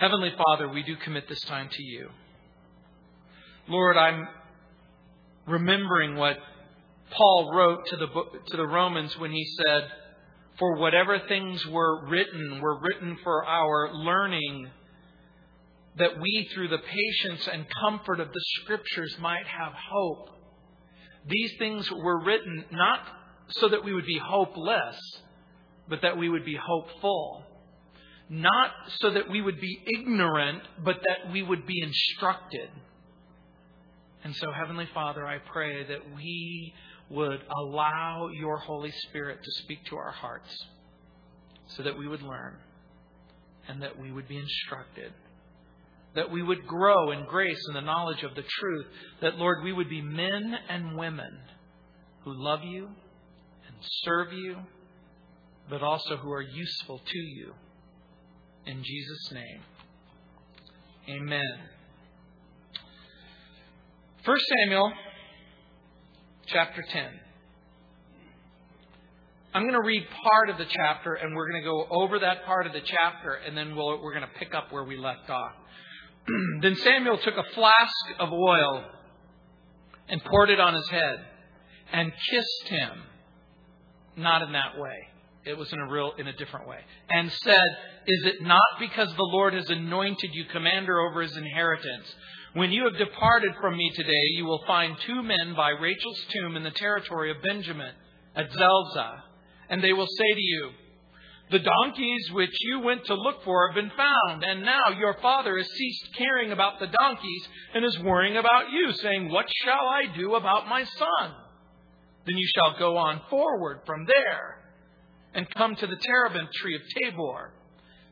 Heavenly Father, we do commit this time to you. Lord, I'm remembering what Paul wrote to the, book, to the Romans when he said, For whatever things were written, were written for our learning, that we, through the patience and comfort of the Scriptures, might have hope. These things were written not so that we would be hopeless, but that we would be hopeful. Not so that we would be ignorant, but that we would be instructed. And so, Heavenly Father, I pray that we would allow your Holy Spirit to speak to our hearts so that we would learn and that we would be instructed. That we would grow in grace and the knowledge of the truth. That, Lord, we would be men and women who love you and serve you, but also who are useful to you. In Jesus' name, amen. 1 Samuel chapter 10. I'm going to read part of the chapter, and we're going to go over that part of the chapter, and then we we are going to pick up where we left off. then Samuel took a flask of oil and poured it on his head and kissed him. Not in that way. It was in a real, in a different way. And said, Is it not because the Lord has anointed you commander over his inheritance? When you have departed from me today, you will find two men by Rachel's tomb in the territory of Benjamin at Zelzah. And they will say to you, The donkeys which you went to look for have been found, and now your father has ceased caring about the donkeys and is worrying about you, saying, What shall I do about my son? Then you shall go on forward from there and come to the terebinth tree of Tabor.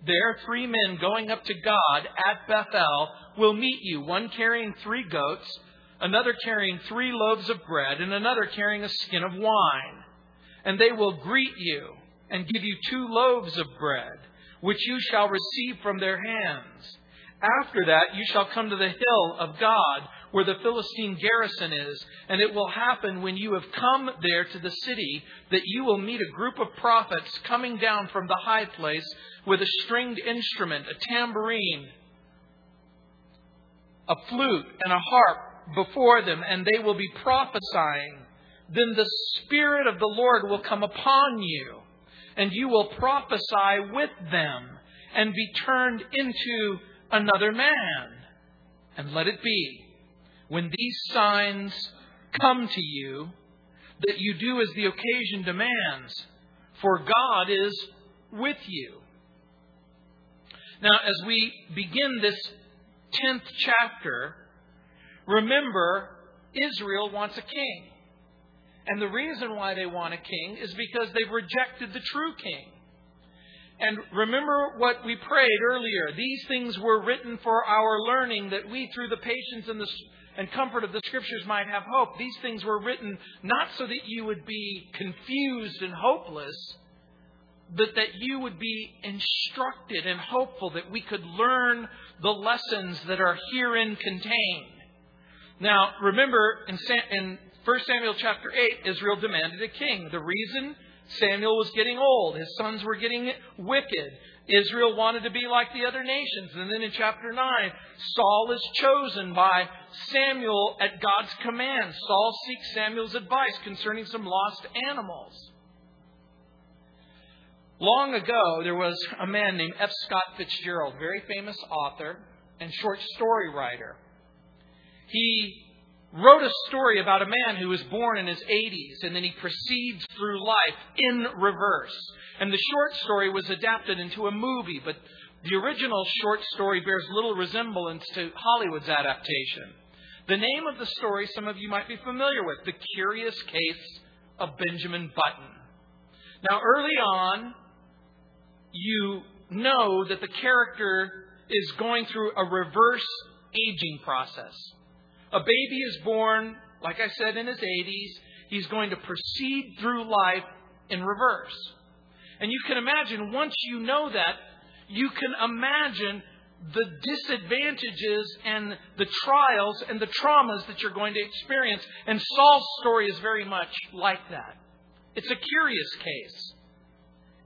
There, three men going up to God at Bethel will meet you, one carrying three goats, another carrying three loaves of bread, and another carrying a skin of wine. And they will greet you and give you two loaves of bread, which you shall receive from their hands. After that, you shall come to the hill of God, where the Philistine garrison is, and it will happen when you have come there to the city that you will meet a group of prophets coming down from the high place with a stringed instrument, a tambourine, a flute, and a harp before them, and they will be prophesying. Then the Spirit of the Lord will come upon you, and you will prophesy with them, and be turned into another man. And let it be, when these signs come to you, that you do as the occasion demands, for God is with you. Now, as we begin this 10th chapter, remember Israel wants a king. And the reason why they want a king is because they've rejected the true king. And remember what we prayed earlier. These things were written for our learning that we, through the patience and, the, and comfort of the Scriptures, might have hope. These things were written not so that you would be confused and hopeless, but that you would be instructed and hopeful that we could learn the lessons that are herein contained. Now, remember in, in 1 Samuel chapter 8, Israel demanded a king. The reason Samuel was getting old, his sons were getting wicked. Israel wanted to be like the other nations. And then in chapter 9, Saul is chosen by Samuel at God's command. Saul seeks Samuel's advice concerning some lost animals. Long ago, there was a man named F. Scott Fitzgerald, very famous author and short story writer. He wrote a story about a man who was born in his 80s and then he proceeds through life in reverse. And the short story was adapted into a movie, but the original short story bears little resemblance to Hollywood's adaptation. The name of the story some of you might be familiar with The Curious Case of Benjamin Button. Now, early on, you know that the character is going through a reverse aging process. A baby is born, like I said, in his 80s. He's going to proceed through life in reverse. And you can imagine, once you know that, you can imagine the disadvantages and the trials and the traumas that you're going to experience. And Saul's story is very much like that. It's a curious case.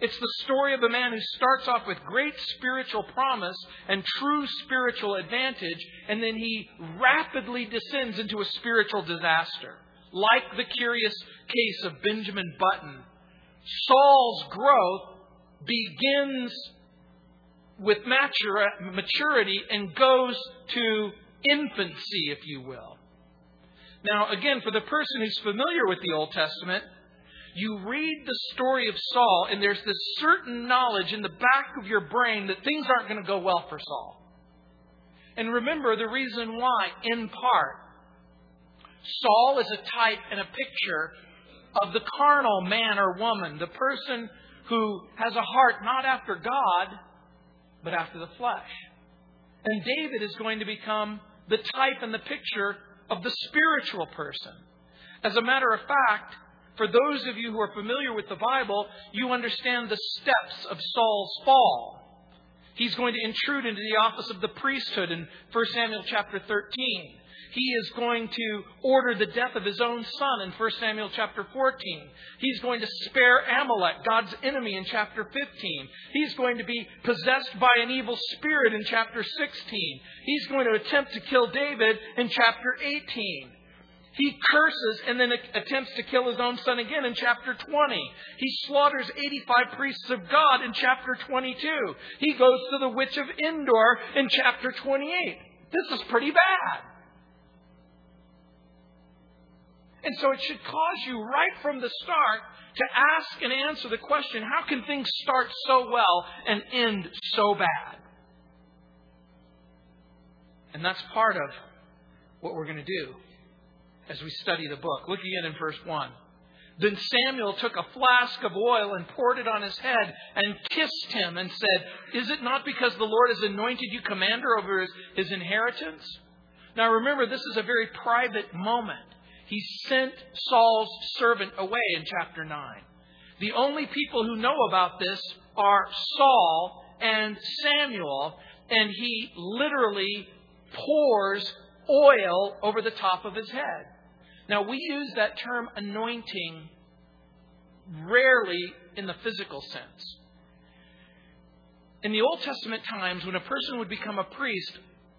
It's the story of a man who starts off with great spiritual promise and true spiritual advantage, and then he rapidly descends into a spiritual disaster. Like the curious case of Benjamin Button, Saul's growth begins with maturity and goes to infancy, if you will. Now, again, for the person who's familiar with the Old Testament, you read the story of Saul, and there's this certain knowledge in the back of your brain that things aren't going to go well for Saul. And remember the reason why, in part. Saul is a type and a picture of the carnal man or woman, the person who has a heart not after God, but after the flesh. And David is going to become the type and the picture of the spiritual person. As a matter of fact, for those of you who are familiar with the Bible, you understand the steps of Saul's fall. He's going to intrude into the office of the priesthood in 1 Samuel chapter 13. He is going to order the death of his own son in 1 Samuel chapter 14. He's going to spare Amalek, God's enemy, in chapter 15. He's going to be possessed by an evil spirit in chapter 16. He's going to attempt to kill David in chapter 18. He curses and then attempts to kill his own son again in chapter 20. He slaughters 85 priests of God in chapter 22. He goes to the witch of Endor in chapter 28. This is pretty bad. And so it should cause you right from the start to ask and answer the question how can things start so well and end so bad? And that's part of what we're going to do as we study the book. Look again in verse 1. Then Samuel took a flask of oil and poured it on his head and kissed him and said, Is it not because the Lord has anointed you commander over his, his inheritance? Now remember, this is a very private moment he sent Saul's servant away in chapter 9. The only people who know about this are Saul and Samuel, and he literally pours oil over the top of his head. Now, we use that term anointing rarely in the physical sense. In the Old Testament times, when a person would become a priest,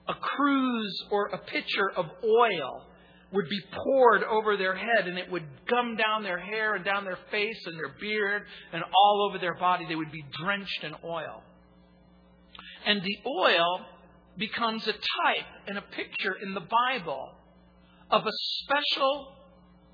a cruse or a pitcher of oil would be poured over their head and it would gum down their hair and down their face and their beard and all over their body. They would be drenched in oil. And the oil becomes a type and a picture in the Bible of a special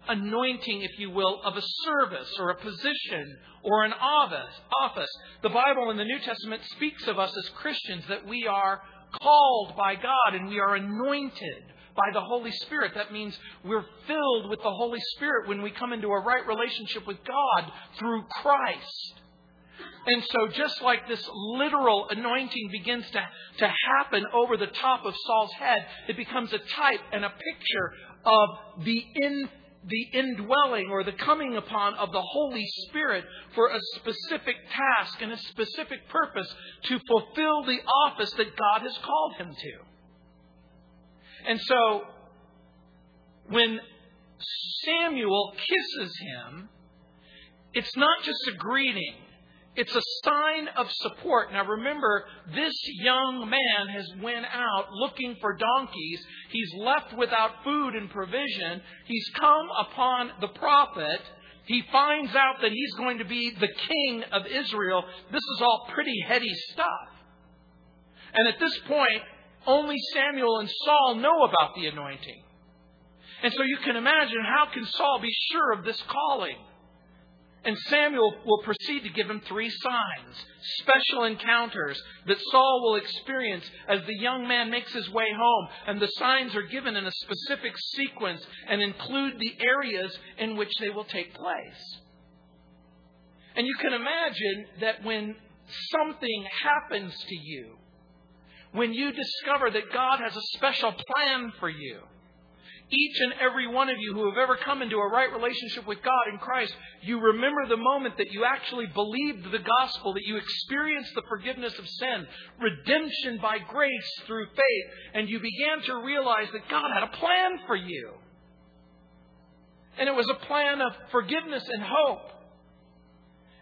anointing, if you will, of a service or a position or an office. The Bible in the New Testament speaks of us as Christians that we are called by God and we are anointed by the Holy Spirit. That means we're filled with the Holy Spirit when we come into a right relationship with God through Christ. And so, just like this literal anointing begins to, to happen over the top of Saul's head, it becomes a type and a picture of the in, the indwelling or the coming upon of the Holy Spirit for a specific task and a specific purpose to fulfill the office that God has called him to. And so, when Samuel kisses him, it's not just a greeting. It's a sign of support. Now remember, this young man has went out looking for donkeys. He's left without food and provision. He's come upon the prophet. He finds out that he's going to be the king of Israel. This is all pretty heady stuff. And at this point, only Samuel and Saul know about the anointing. And so you can imagine how can Saul be sure of this calling? And Samuel will proceed to give him three signs, special encounters that Saul will experience as the young man makes his way home. And the signs are given in a specific sequence and include the areas in which they will take place. And you can imagine that when something happens to you, when you discover that God has a special plan for you. Each and every one of you who have ever come into a right relationship with God in Christ, you remember the moment that you actually believed the gospel, that you experienced the forgiveness of sin, redemption by grace through faith, and you began to realize that God had a plan for you. And it was a plan of forgiveness and hope.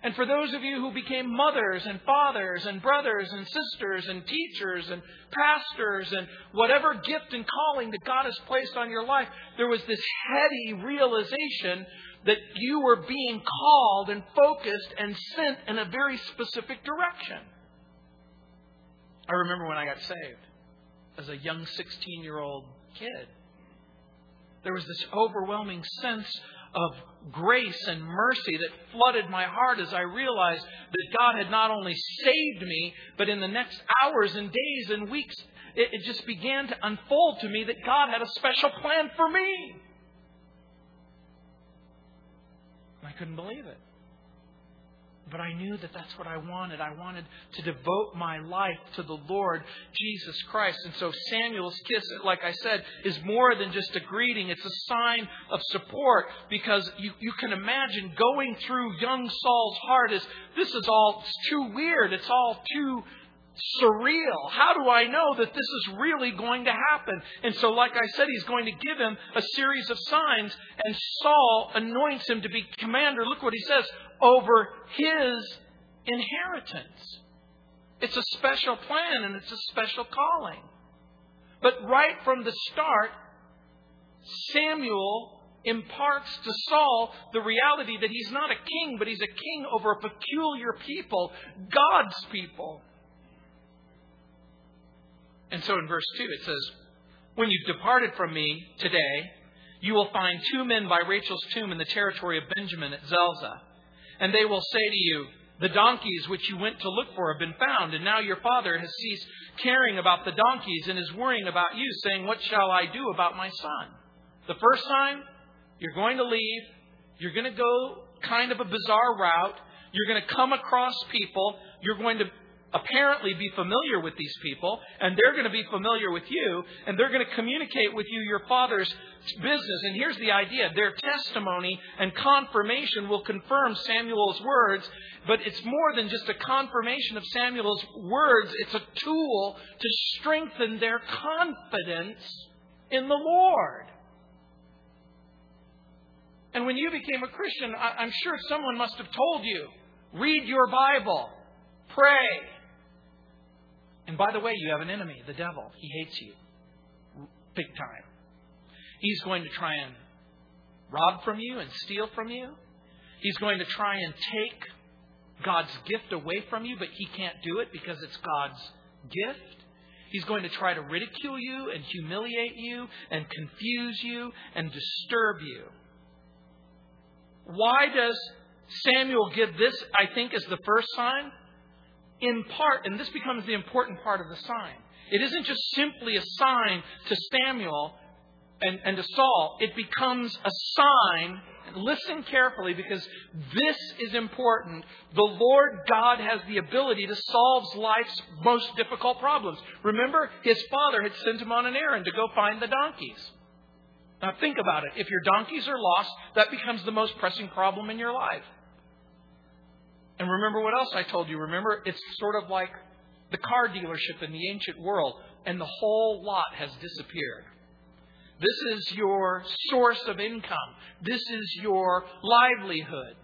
And for those of you who became mothers and fathers and brothers and sisters and teachers and pastors and whatever gift and calling that God has placed on your life, there was this heady realization that you were being called and focused and sent in a very specific direction. I remember when I got saved as a young 16 year old kid. There was this overwhelming sense of grace and mercy that flooded my heart as I realized that God had not only saved me, but in the next hours and days and weeks, it, it just began to unfold to me that God had a special plan for me. I couldn't believe it. But I knew that that's what I wanted. I wanted to devote my life to the Lord Jesus Christ. And so Samuel's kiss, like I said, is more than just a greeting. It's a sign of support because you, you can imagine going through young Saul's heart is this is all too weird. It's all too surreal. How do I know that this is really going to happen? And so, like I said, he's going to give him a series of signs, and Saul anoints him to be commander. Look what he says over his inheritance. It's a special plan and it's a special calling. But right from the start, Samuel imparts to Saul the reality that he's not a king, but he's a king over a peculiar people, God's people. And so in verse 2 it says, When you've departed from me today, you will find two men by Rachel's tomb in the territory of Benjamin at Zelzah. And they will say to you, The donkeys which you went to look for have been found, and now your father has ceased caring about the donkeys and is worrying about you, saying, What shall I do about my son? The first time, you're going to leave. You're going to go kind of a bizarre route. You're going to come across people. You're going to apparently be familiar with these people, and they're going to be familiar with you, and they're going to communicate with you your father's business. And here's the idea their testimony and confirmation will confirm Samuel's words, but it's more than just a confirmation of Samuel's words, it's a tool to strengthen their confidence in the Lord. And when you became a Christian, I'm sure someone must have told you read your Bible, pray, and by the way, you have an enemy, the devil. He hates you big time. He's going to try and rob from you and steal from you. He's going to try and take God's gift away from you, but he can't do it because it's God's gift. He's going to try to ridicule you and humiliate you and confuse you and disturb you. Why does Samuel give this, I think, as the first sign? in part, and this becomes the important part of the sign. It isn't just simply a sign to Samuel and, and to Saul, it becomes a sign. Listen carefully because this is important. The Lord God has the ability to solve life's most difficult problems. Remember, his father had sent him on an errand to go find the donkeys. Now think about it. If your donkeys are lost, that becomes the most pressing problem in your life. And remember what else I told you. Remember, it's sort of like the car dealership in the ancient world, and the whole lot has disappeared. This is your source of income. This is your livelihood.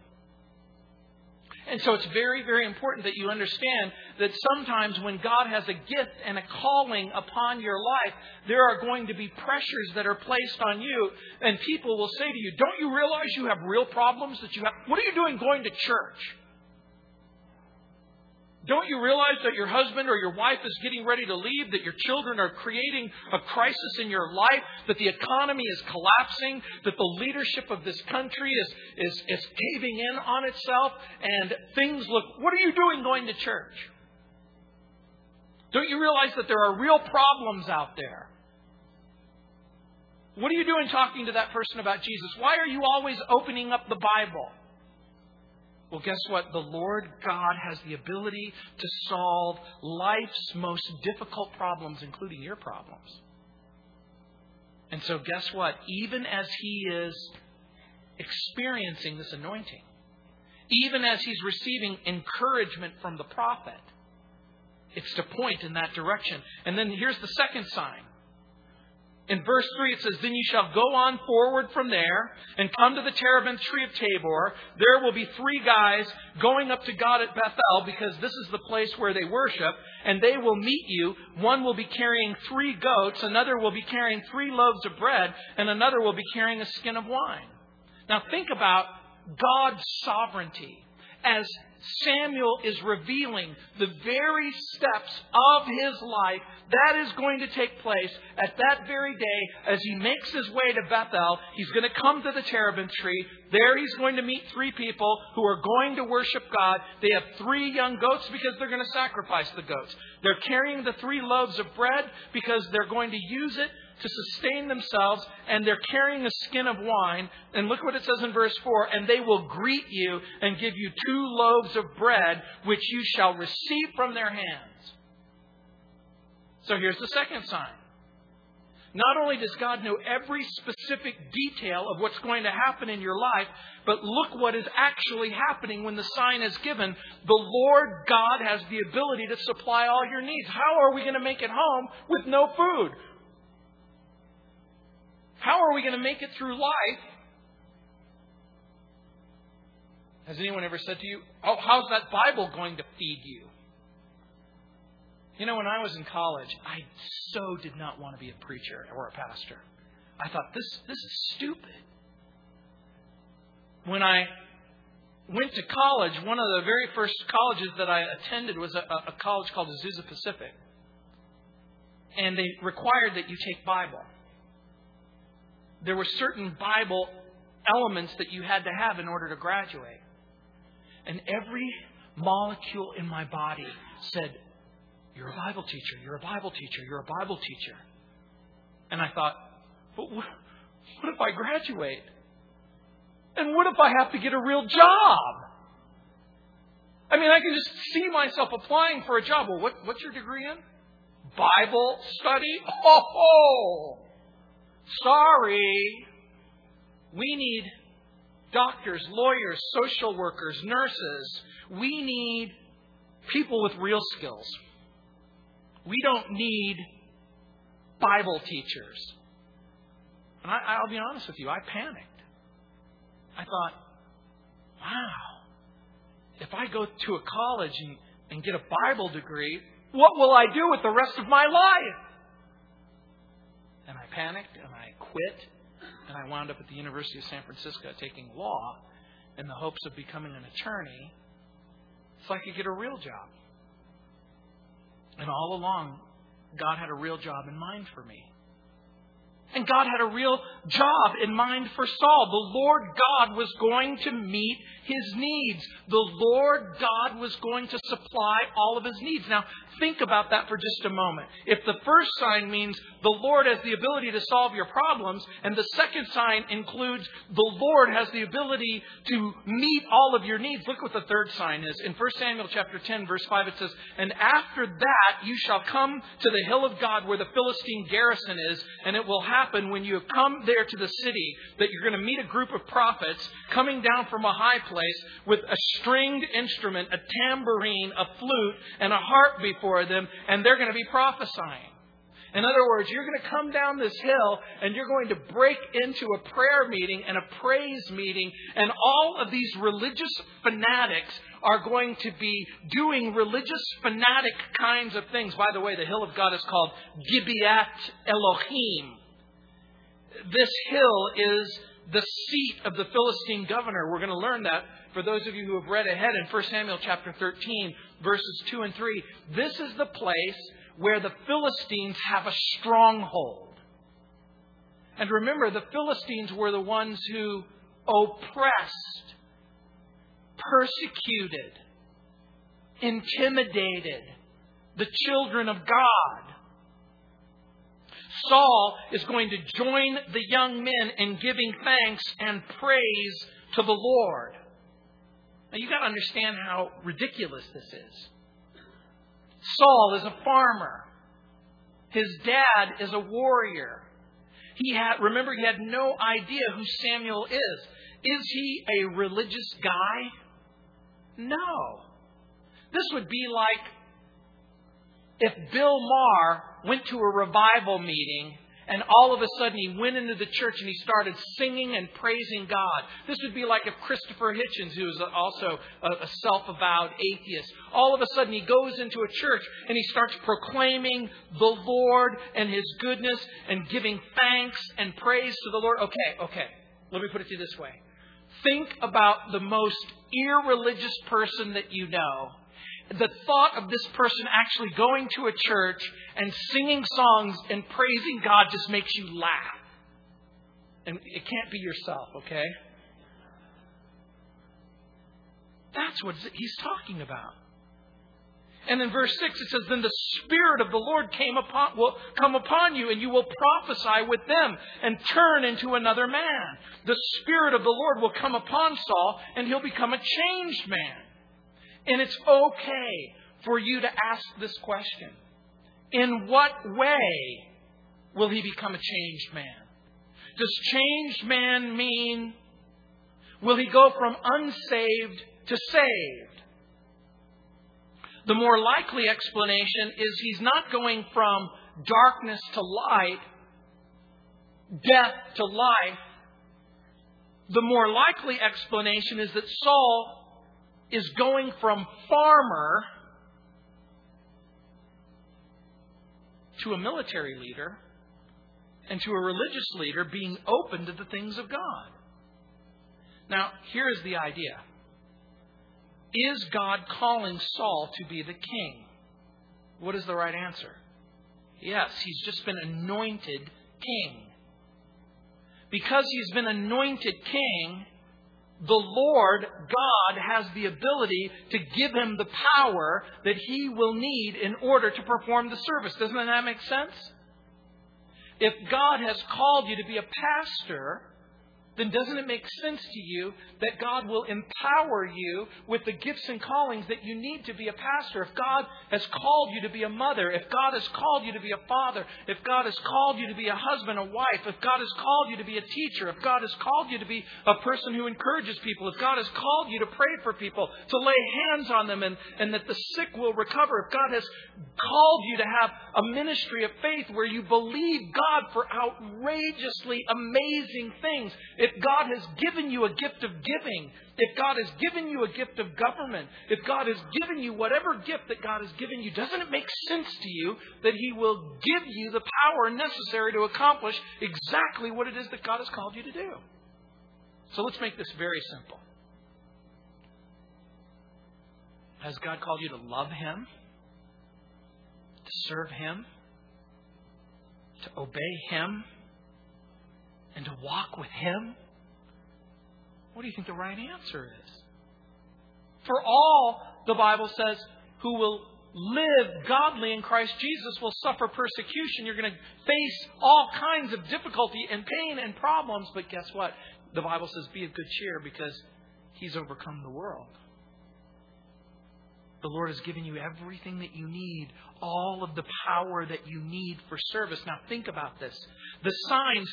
And so it's very, very important that you understand that sometimes when God has a gift and a calling upon your life, there are going to be pressures that are placed on you, and people will say to you, Don't you realize you have real problems that you have? What are you doing going to church? Don't you realize that your husband or your wife is getting ready to leave, that your children are creating a crisis in your life, that the economy is collapsing, that the leadership of this country is, is, is caving in on itself, and things look. What are you doing going to church? Don't you realize that there are real problems out there? What are you doing talking to that person about Jesus? Why are you always opening up the Bible? Well, guess what? The Lord God has the ability to solve life's most difficult problems, including your problems. And so, guess what? Even as He is experiencing this anointing, even as He's receiving encouragement from the prophet, it's to point in that direction. And then here's the second sign In verse 3, it says, Then you shall go on forward from there and come to the terebinth tree of Tabor. There will be three guys going up to God at Bethel because this is the place where they worship, and they will meet you. One will be carrying three goats, another will be carrying three loaves of bread, and another will be carrying a skin of wine. Now think about God's sovereignty as Samuel is revealing the very steps of his life that is going to take place at that very day as he makes his way to Bethel. He's going to come to the terebinth tree. There he's going to meet three people who are going to worship God. They have three young goats because they're going to sacrifice the goats. They're carrying the three loaves of bread because they're going to use it to sustain themselves, and they're carrying a skin of wine. And look what it says in verse 4 and they will greet you and give you two loaves of bread, which you shall receive from their hands. So here's the second sign. Not only does God know every specific detail of what's going to happen in your life, but look what is actually happening when the sign is given. The Lord God has the ability to supply all your needs. How are we going to make it home with no food? How are we going to make it through life? Has anyone ever said to you, Oh, how's that Bible going to feed you? You know, when I was in college, I so did not want to be a preacher or a pastor. I thought, this, this is stupid. When I went to college, one of the very first colleges that I attended was a, a college called Azusa Pacific. And they required that you take Bible there were certain Bible elements that you had to have in order to graduate. And every molecule in my body said, You're a Bible teacher, you're a Bible teacher, you're a Bible teacher. And I thought, But what if I graduate? And what if I have to get a real job? I mean, I can just see myself applying for a job. Well, what, what's your degree in? Bible study? Oh, Sorry. We need doctors, lawyers, social workers, nurses. We need people with real skills. We don't need Bible teachers. And I, will be honest with you, I panicked. I thought, wow, if I go to a college and, and get a Bible degree, what will I do with the rest of my life? And I panicked quit. And I wound up at the University of San Francisco taking law in the hopes of becoming an attorney so I could get a real job. And all along, God had a real job in mind for me. And God had a real job in mind for Saul. The Lord God was going to meet his needs. The Lord God was going to supply all of his needs. Now, think about that for just a moment. If the first sign means the Lord has the ability to solve your problems, and the second sign includes the Lord has the ability to meet all of your needs, look what the third sign is. In 1 Samuel chapter 10, verse 5, it says, And after that you shall come to the hill of God where the Philistine garrison is, and it will happen when you have come there to the city that you're going to meet a group of prophets coming down from a high place with a stringed instrument, a tambourine, a flute, and a harp before them, and they're going to be prophesying. In other words, you're going to come down this hill and you're going to break into a prayer meeting and a praise meeting, and all of these religious fanatics are going to be doing religious fanatic kinds of things. By the way, the hill of God is called Gibeat Elohim. This hill is the seat of the Philistine governor. We're going to learn that for those of you who have read ahead in 1 Samuel chapter 13, verses 2 and 3. This is the place where the Philistines have a stronghold. And remember, the Philistines were the ones who oppressed, persecuted, intimidated the children of God. Saul is going to join the young men in giving thanks and praise to the Lord. Now you've got to understand how ridiculous this is. Saul is a farmer. His dad is a warrior. He had, remember, he had no idea who Samuel is. Is he a religious guy? No. This would be like if Bill Maher went to a revival meeting And all of a sudden, he went into the church and he started singing and praising God. This would be like if Christopher Hitchens, who is also a self avowed atheist, all of a sudden he goes into a church and he starts proclaiming the Lord and his goodness and giving thanks and praise to the Lord. Okay, okay. Let me put it to you this way think about the most irreligious person that you know the thought of this person actually going to a church and singing songs and praising God just makes you laugh. And it can't be yourself, okay? That's what he's talking about. And in verse 6 it says, Then the Spirit of the Lord came upon, will come upon you, and you will prophesy with them and turn into another man. The Spirit of the Lord will come upon Saul, and he'll become a changed man. And it's okay for you to ask this question In what way will he become a changed man? Does changed man mean will he go from unsaved to saved? The more likely explanation is he's not going from darkness to light, death to life. The more likely explanation is that Saul is going from farmer to a military leader and to a religious leader being open to the things of God. Now, here's the idea Is God calling Saul to be the king? What is the right answer? Yes, he's just been anointed king. Because he's been anointed king, the Lord God has the ability to give him the power that he will need in order to perform the service. Doesn't that make sense? If God has called you to be a pastor, then doesn't it make sense to you that God will empower you with the gifts and callings that you need to be a pastor? If God has called you to be a mother, if God has called you to be a father, if God has called you to be a husband, a wife, if God has called you to be a teacher, if God has called you to be a person who encourages people, if God has called you to pray for people, to lay hands on them and, and that the sick will recover, if God has called you to have a ministry of faith where you believe God for outrageously amazing things, if God has given you a gift of giving, if God has given you a gift of government, if God has given you whatever gift that God has given you, doesn't it make sense to you that He will give you the power necessary to accomplish exactly what it is that God has called you to do? So let's make this very simple. Has God called you to love Him? To serve Him? To obey Him? And to walk with Him? What do you think the right answer is? For all, the Bible says, who will live godly in Christ Jesus will suffer persecution. You're going to face all kinds of difficulty and pain and problems, but guess what? The Bible says, be of good cheer because He's overcome the world. The Lord has given you everything that you need, all of the power that you need for service. Now, think about this. The signs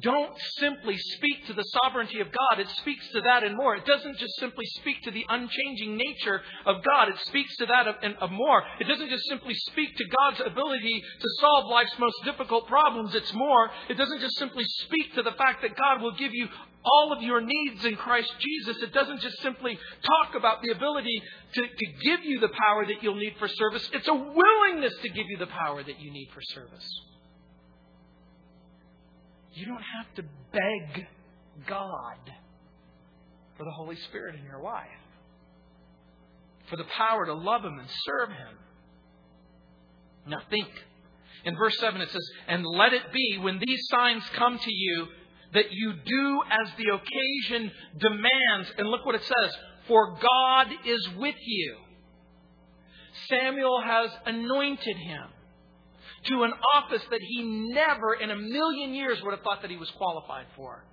don't simply speak to the sovereignty of God. It speaks to that and more. It doesn't just simply speak to the unchanging nature of God. It speaks to that and more. It doesn't just simply speak to God's ability to solve life's most difficult problems. It's more. It doesn't just simply speak to the fact that God will give you all of your needs in Christ Jesus. It doesn't just simply talk about the ability to, to give you the power that you'll need for service. It's a willingness to give you the power that you need for service. You don't have to beg God for the Holy Spirit in your life, for the power to love Him and serve Him. Now think. In verse 7 it says, And let it be when these signs come to you that you do as the occasion demands. And look what it says For God is with you. Samuel has anointed him to an office that he never in a million years would have thought that he was qualified for.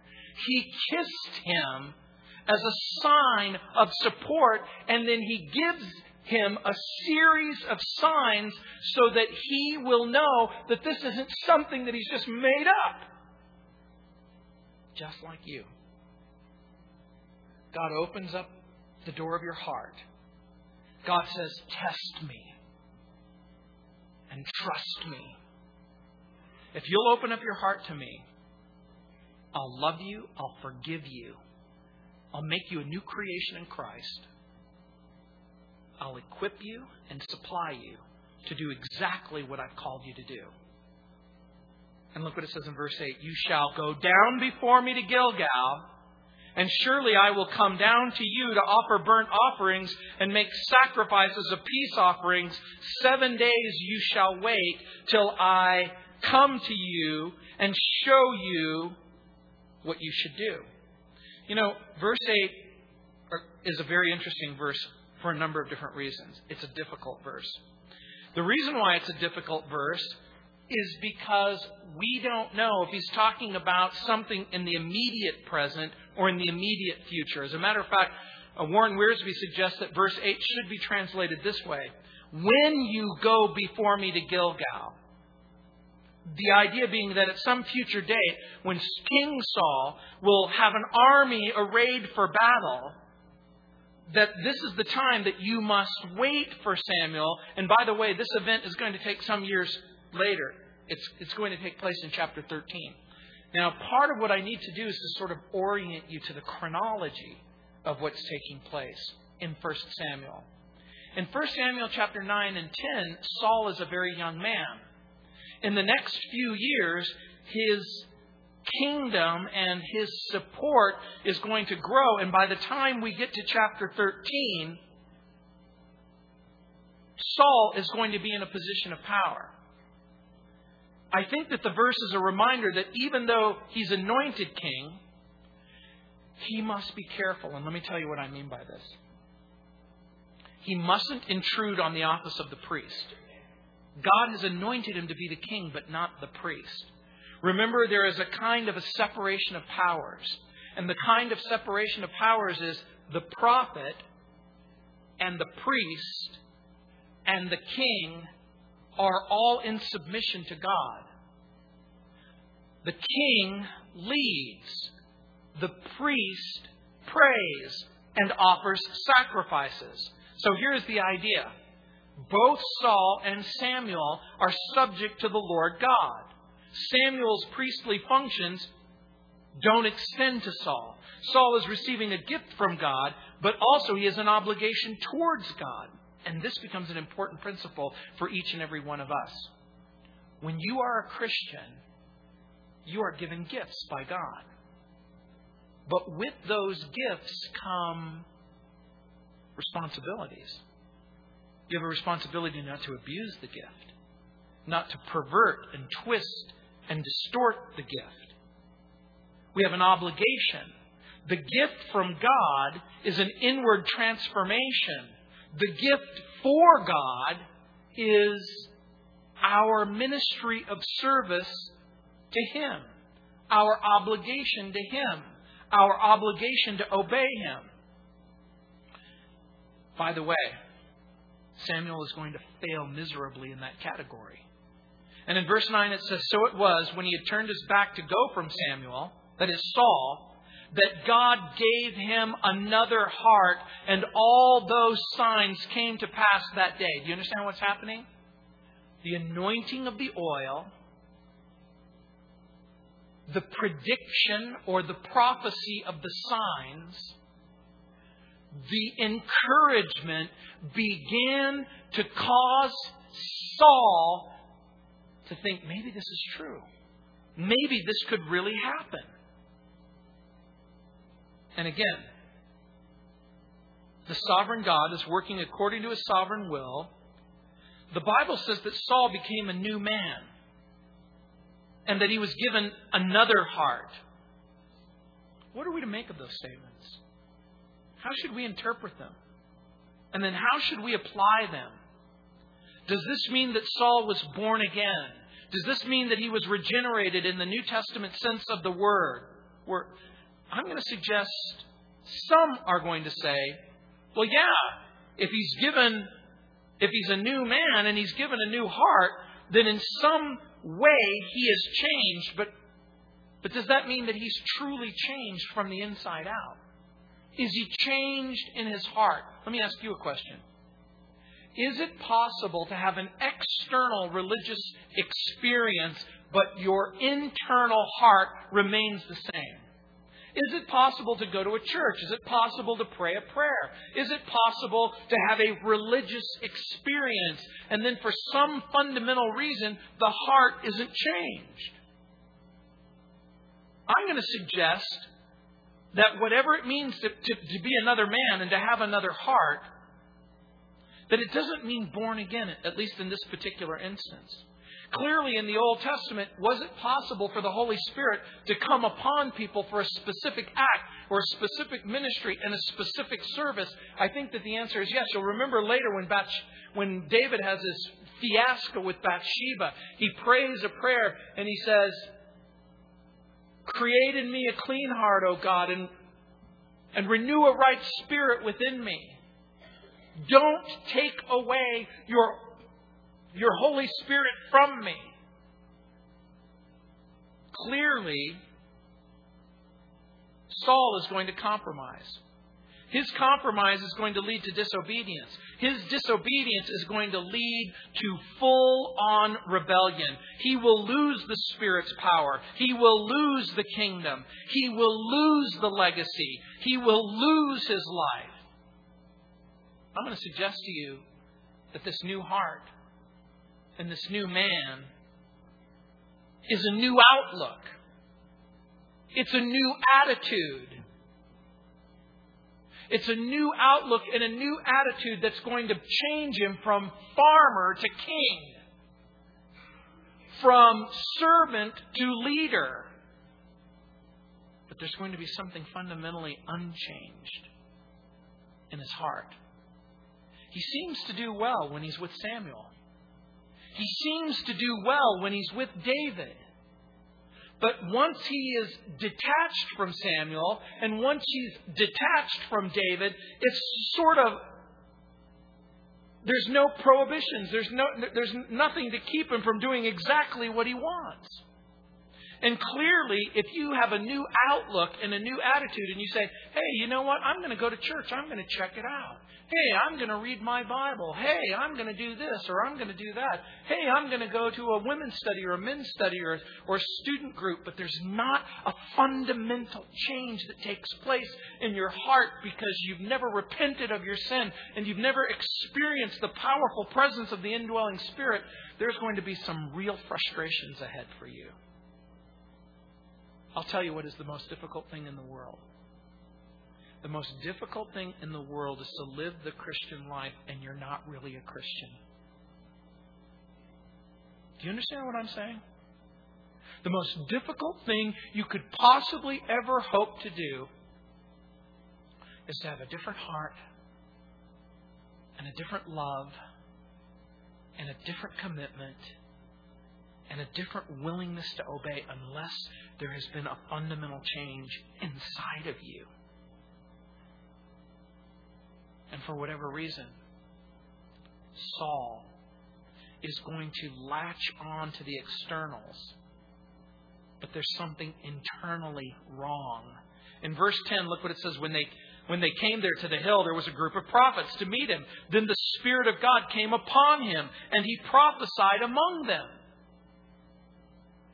He kissed him as a sign of support, and then he gives him a series of signs so that he will know that this isn't something that he's just made up. Just like you. God opens up the door of your heart. God says, Test me and trust me. If you'll open up your heart to me, I'll love you, I'll forgive you, I'll make you a new creation in Christ. I'll equip you and supply you to do exactly what I've called you to do. And look what it says in verse 8 You shall go down before me to Gilgal, and surely I will come down to you to offer burnt offerings and make sacrifices of peace offerings. Seven days you shall wait till I come to you and show you what you should do. You know, verse 8 is a very interesting verse for a number of different reasons. It's a difficult verse. The reason why it's a difficult verse is because we don't know if he's talking about something in the immediate present or in the immediate future. As a matter of fact, Warren Wiersbe suggests that verse 8 should be translated this way When you go before me to Gilgal, the idea being that at some future date, when King Saul will have an army arrayed for battle, that this is the time that you must wait for Samuel. And by the way, this event is going to take some years later. It's, it's going to take place in chapter 13. Now, part of what I need to do is to sort of orient you to the chronology of what's taking place in 1 Samuel. In 1 Samuel chapter 9 and 10, Saul is a very young man. In the next few years, his kingdom and his support is going to grow. And by the time we get to chapter 13, Saul is going to be in a position of power. I think that the verse is a reminder that even though he's anointed king, he must be careful. And let me tell you what I mean by this. He mustn't intrude on the office of the priest. God has anointed him to be the king, but not the priest. Remember, there is a kind of a separation of powers. And the kind of separation of powers is the prophet and the priest and the king are all in submission to God. The king leads, the priest prays and offers sacrifices. So here's the idea both Saul and Samuel are subject to the Lord God. Samuel's priestly functions don't extend to Saul. Saul is receiving a gift from God, but also he has an obligation towards God. And this becomes an important principle for each and every one of us. When you are a Christian, you are given gifts by God. But with those gifts come responsibilities. You have a responsibility not to abuse the gift, not to pervert and twist and distort the gift. We have an obligation. The gift from God is an inward transformation. The gift for God is our ministry of service to Him, our obligation to Him, our obligation to obey Him. By the way, Samuel is going to fail miserably in that category. And in verse 9 it says, So it was when he had turned his back to go from Samuel, that is Saul, that God gave him another heart, and all those signs came to pass that day. Do you understand what's happening? The anointing of the oil, the prediction or the prophecy of the signs, the encouragement began to cause Saul to think maybe this is true. Maybe this could really happen. And again, the sovereign God is working according to his sovereign will. The Bible says that Saul became a new man and that he was given another heart. What are we to make of those statements? How should we interpret them? And then how should we apply them? Does this mean that Saul was born again? Does this mean that he was regenerated in the New Testament sense of the word? I'm going to suggest some are going to say, well, yeah, if he's given, if he's a new man and he's given a new heart, then in some way he has changed. But, but does that mean that he's truly changed from the inside out? Is he changed in his heart? Let me ask you a question. Is it possible to have an external religious experience, but your internal heart remains the same? Is it possible to go to a church? Is it possible to pray a prayer? Is it possible to have a religious experience and then for some fundamental reason the heart isn't changed? I'm going to suggest that whatever it means to, to, to be another man and to have another heart, that it doesn't mean born again, at least in this particular instance. Clearly, in the Old Testament, was it possible for the Holy Spirit to come upon people for a specific act or a specific ministry and a specific service? I think that the answer is yes. You'll remember later when, when David has his fiasco with Bathsheba, he prays a prayer and he says, Create in me a clean heart, O God, and, and renew a right spirit within me. Don't take away your, your Holy Spirit from me. Clearly, Saul is going to compromise. His compromise is going to lead to disobedience. His disobedience is going to lead to full on rebellion. He will lose the Spirit's power. He will lose the kingdom. He will lose the legacy. He will lose his life. I'm going to suggest to you that this new heart and this new man is a new outlook. It's a new attitude. It's a new outlook and a new attitude that's going to change him from farmer to king, from servant to leader. But there's going to be something fundamentally unchanged in his heart. He seems to do well when he's with Samuel. He seems to do well when he's with David. But once he is detached from Samuel, and once he's detached from David, it's sort of there's no prohibitions. There's no there's nothing to keep him from doing exactly what he wants. And clearly, if you have a new outlook and a new attitude, and you say, hey, you know what? I'm going to go to church. I'm going to check it out. Hey, I'm going to read my Bible. Hey, I'm going to do this or I'm going to do that. Hey, I'm going to go to a women's study or a men's study or, or a student group. But there's not a fundamental change that takes place in your heart because you've never repented of your sin and you've never experienced the powerful presence of the indwelling Spirit. There's going to be some real frustrations ahead for you. I'll tell you what is the most difficult thing in the world. The most difficult thing in the world is to live the Christian life and you're not really a Christian. Do you understand what I'm saying? The most difficult thing you could possibly ever hope to do is to have a different heart and a different love and a different commitment and a different willingness to obey unless there has been a fundamental change inside of you. And for whatever reason, Saul is going to latch on to the externals. But there's something internally wrong. In verse 10, look what it says. When they, when they came there to the hill, there was a group of prophets to meet him. Then the Spirit of God came upon him, and he prophesied among them.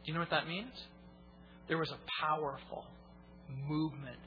Do you know what that means? There was a powerful movement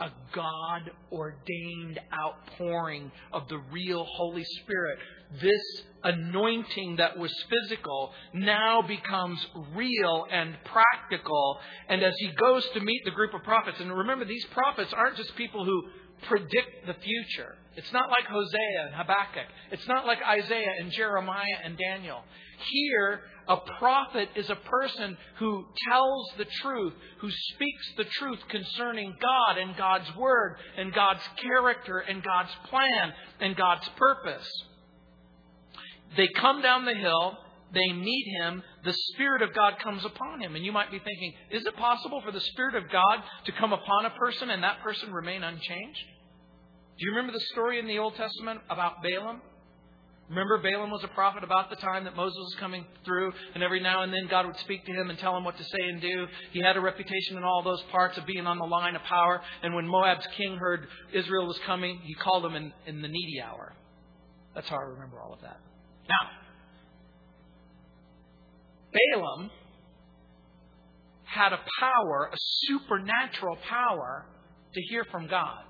a God ordained outpouring of the real Holy Spirit. This anointing that was physical now becomes real and practical. And as he goes to meet the group of prophets, and remember, these prophets aren't just people who predict the future. It's not like Hosea and Habakkuk. It's not like Isaiah and Jeremiah and Daniel. Here, a prophet is a person who tells the truth, who speaks the truth concerning God and God's Word and God's character and God's plan and God's purpose. They come down the hill, they meet him, the Spirit of God comes upon him. And you might be thinking, is it possible for the Spirit of God to come upon a person and that person remain unchanged? Do you remember the story in the Old Testament about Balaam? Remember, Balaam was a prophet about the time that Moses was coming through, and every now and then God would speak to him and tell him what to say and do. He had a reputation in all those parts of being on the line of power, and when Moab's king heard Israel was coming, he called him in, in the needy hour. That's how I remember all of that. Now, Balaam had a power, a supernatural power, to hear from God.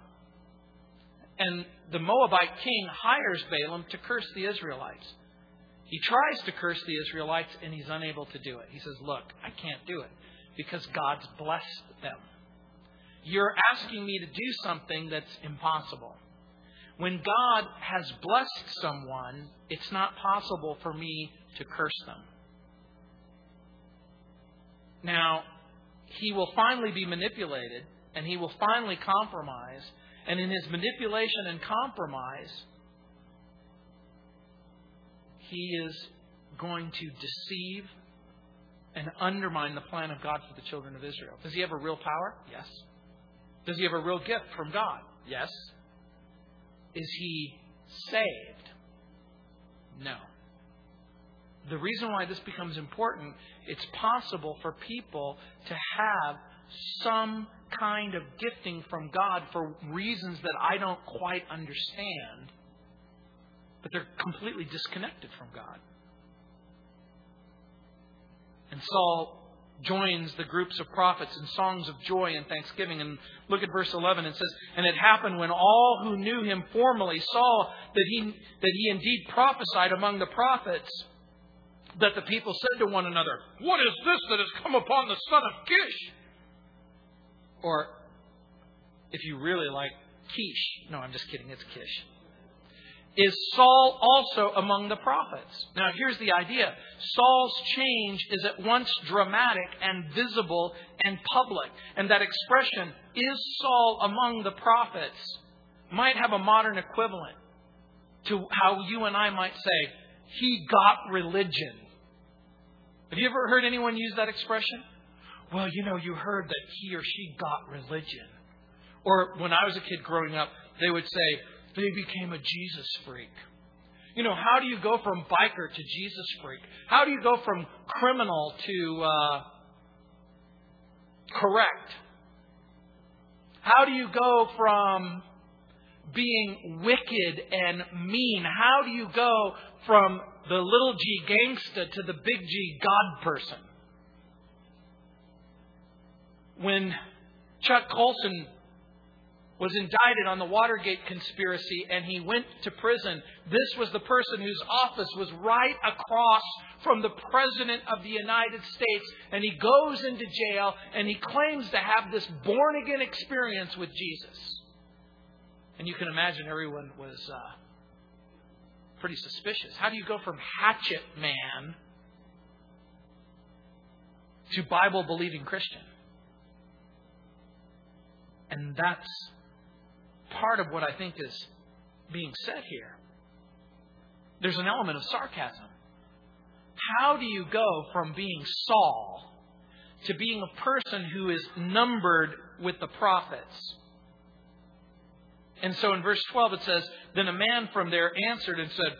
And the Moabite king hires Balaam to curse the Israelites. He tries to curse the Israelites and he's unable to do it. He says, Look, I can't do it because God's blessed them. You're asking me to do something that's impossible. When God has blessed someone, it's not possible for me to curse them. Now, he will finally be manipulated and he will finally compromise. And in his manipulation and compromise, he is going to deceive and undermine the plan of God for the children of Israel. Does he have a real power? Yes. Does he have a real gift from God? Yes. Is he saved? No. The reason why this becomes important, it's possible for people to have some kind of gifting from God for reasons that I don't quite understand, but they're completely disconnected from God. And Saul joins the groups of prophets in songs of joy and thanksgiving. And look at verse 11. It says, And it happened when all who knew him formerly saw that he, that he indeed prophesied among the prophets, that the people said to one another, What is this that has come upon the son of Kish? Or, if you really like Kish, no, I'm just kidding, it's Kish. Is Saul also among the prophets? Now, here's the idea Saul's change is at once dramatic and visible and public. And that expression, is Saul among the prophets, might have a modern equivalent to how you and I might say, he got religion. Have you ever heard anyone use that expression? Well, you know, you heard that he or she got religion. Or when I was a kid growing up, they would say, they became a Jesus freak. You know, how do you go from biker to Jesus freak? How do you go from criminal to uh, correct? How do you go from being wicked and mean? How do you go from the little g gangsta to the big G God person? When Chuck Colson was indicted on the Watergate conspiracy and he went to prison. This was the person whose office was right across from the President of the United States. And he goes into jail and he claims to have this born again experience with Jesus. And you can imagine everyone was uh, pretty suspicious. How do you go from hatchet man to Bible believing Christian? And that's part of what I think is being said here. There's an element of sarcasm. How do you go from being Saul to being a person who is numbered with the prophets? And so in verse 12 it says, Then a man from there answered and said,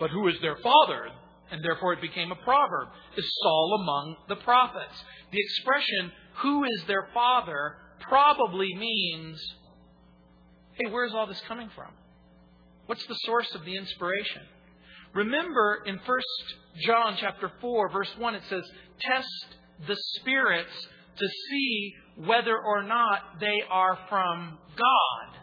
But who is their father? And therefore it became a proverb. Is Saul among the prophets? The expression, who is their father, probably means hey, where's all this coming from? What's the source of the inspiration? Remember in 1 John chapter 4 verse 1 it says test the spirits to see whether or not they are from God.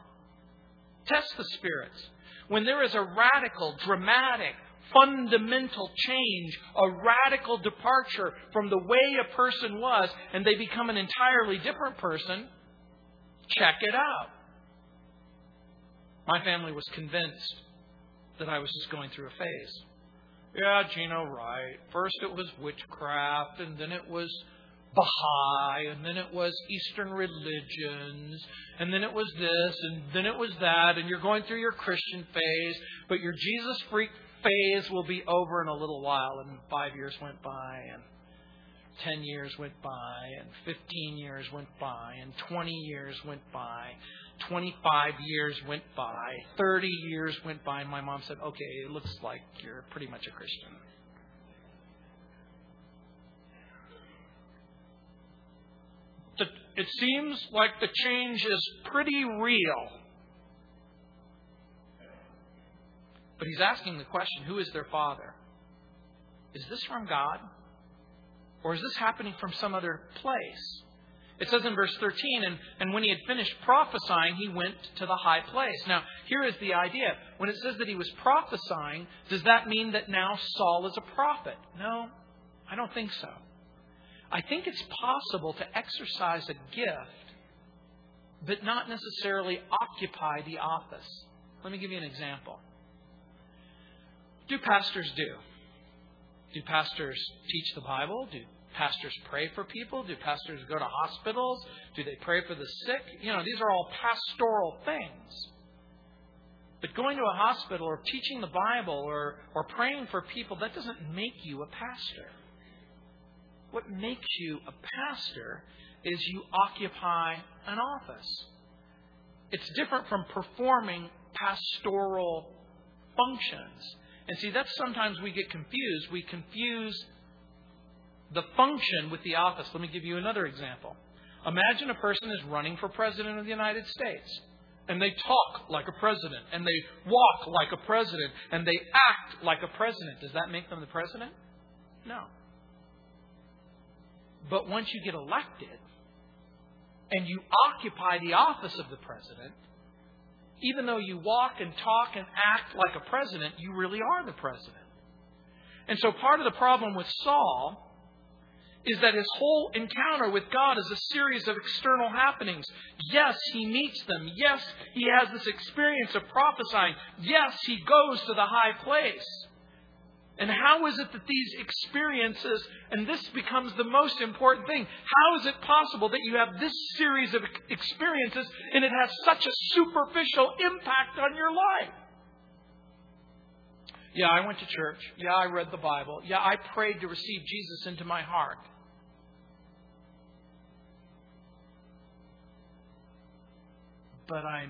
Test the spirits. When there is a radical, dramatic, fundamental change, a radical departure from the way a person was, and they become an entirely different person, check it out. My family was convinced that I was just going through a phase. Yeah, Gino, right. First it was witchcraft, and then it was Baha'i, and then it was Eastern religions, and then it was this, and then it was that, and you're going through your Christian phase, but your Jesus freak phase will be over in a little while. And five years went by, and 10 years went by, and 15 years went by, and 20 years went by. 25 years went by, 30 years went by, and my mom said, Okay, it looks like you're pretty much a Christian. It seems like the change is pretty real. But he's asking the question who is their father? Is this from God? Or is this happening from some other place? It says in verse 13, and, and when he had finished prophesying, he went to the high place. Now, here is the idea. When it says that he was prophesying, does that mean that now Saul is a prophet? No, I don't think so. I think it's possible to exercise a gift, but not necessarily occupy the office. Let me give you an example. Do pastors do? Do pastors teach the Bible? Do pastors pray for people? Do pastors go to hospitals? Do they pray for the sick? You know, these are all pastoral things. But going to a hospital or teaching the Bible or, or praying for people, that doesn't make you a pastor. What makes you a pastor is you occupy an office. It's different from performing pastoral functions. And see, that's sometimes we get confused. We confuse the function with the office. Let me give you another example. Imagine a person is running for president of the United States. And they talk like a president, and they walk like a president, and they act like a president. Does that make them the president? No. But once you get elected and you occupy the office of the president, even though you walk and talk and act like a president, you really are the president. And so part of the problem with Saul is that his whole encounter with God is a series of external happenings. Yes, he meets them. Yes, he has this experience of prophesying. Yes, he goes to the high place. And how is it that these experiences, and this becomes the most important thing, how is it possible that you have this series of experiences and it has such a superficial impact on your life? Yeah, I went to church. Yeah, I read the Bible. Yeah, I prayed to receive Jesus into my heart. but I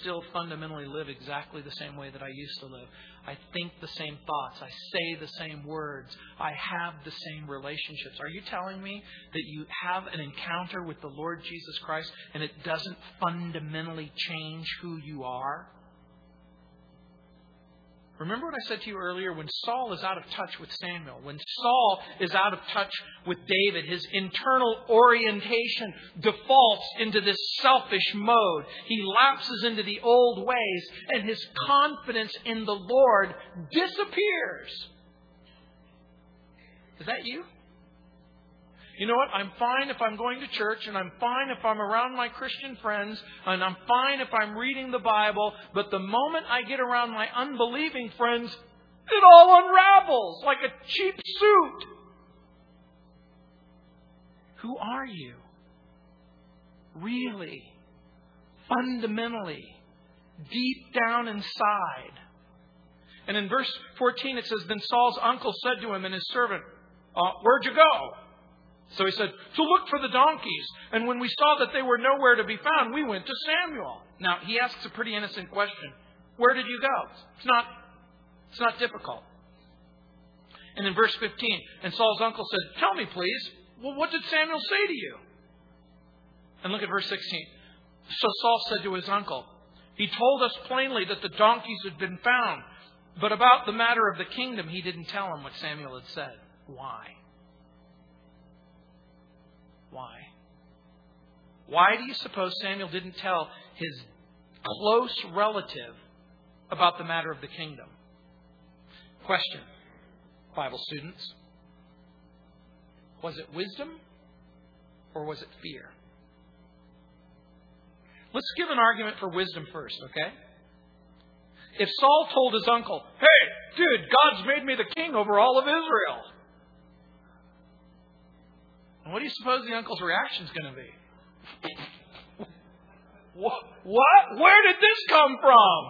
still fundamentally live exactly the same way that I used to live. I think the same thoughts. I say the same words. I have the same relationships. Are you telling me that you have an encounter with the Lord Jesus Christ and it doesn't fundamentally change who you are? Remember what I said to you earlier? When Saul is out of touch with Samuel, when Saul is out of touch with David, his internal orientation defaults into this selfish mode. He lapses into the old ways, and his confidence in the Lord disappears. Is that you? You know what? I'm fine if I'm going to church, and I'm fine if I'm around my Christian friends, and I'm fine if I'm reading the Bible, but the moment I get around my unbelieving friends, it all unravels like a cheap suit. Who are you? Really? Fundamentally? Deep down inside? And in verse 14 it says, Then Saul's uncle said to him and his servant, uh, Where'd you go? So he said, To look for the donkeys. And when we saw that they were nowhere to be found, we went to Samuel. Now, he asks a pretty innocent question Where did you go? It's not, it's not difficult. And in verse 15, and Saul's uncle said, Tell me, please, well, what did Samuel say to you? And look at verse 16. So Saul said to his uncle, He told us plainly that the donkeys had been found, but about the matter of the kingdom, he didn't tell him what Samuel had said. Why? Why? Why do you suppose Samuel didn't tell his close relative about the matter of the kingdom? Question, Bible students. Was it wisdom or was it fear? Let's give an argument for wisdom first, okay? If Saul told his uncle, hey, dude, God's made me the king over all of Israel, what do you suppose the uncle's reaction is going to be? what? What? Where did this come from?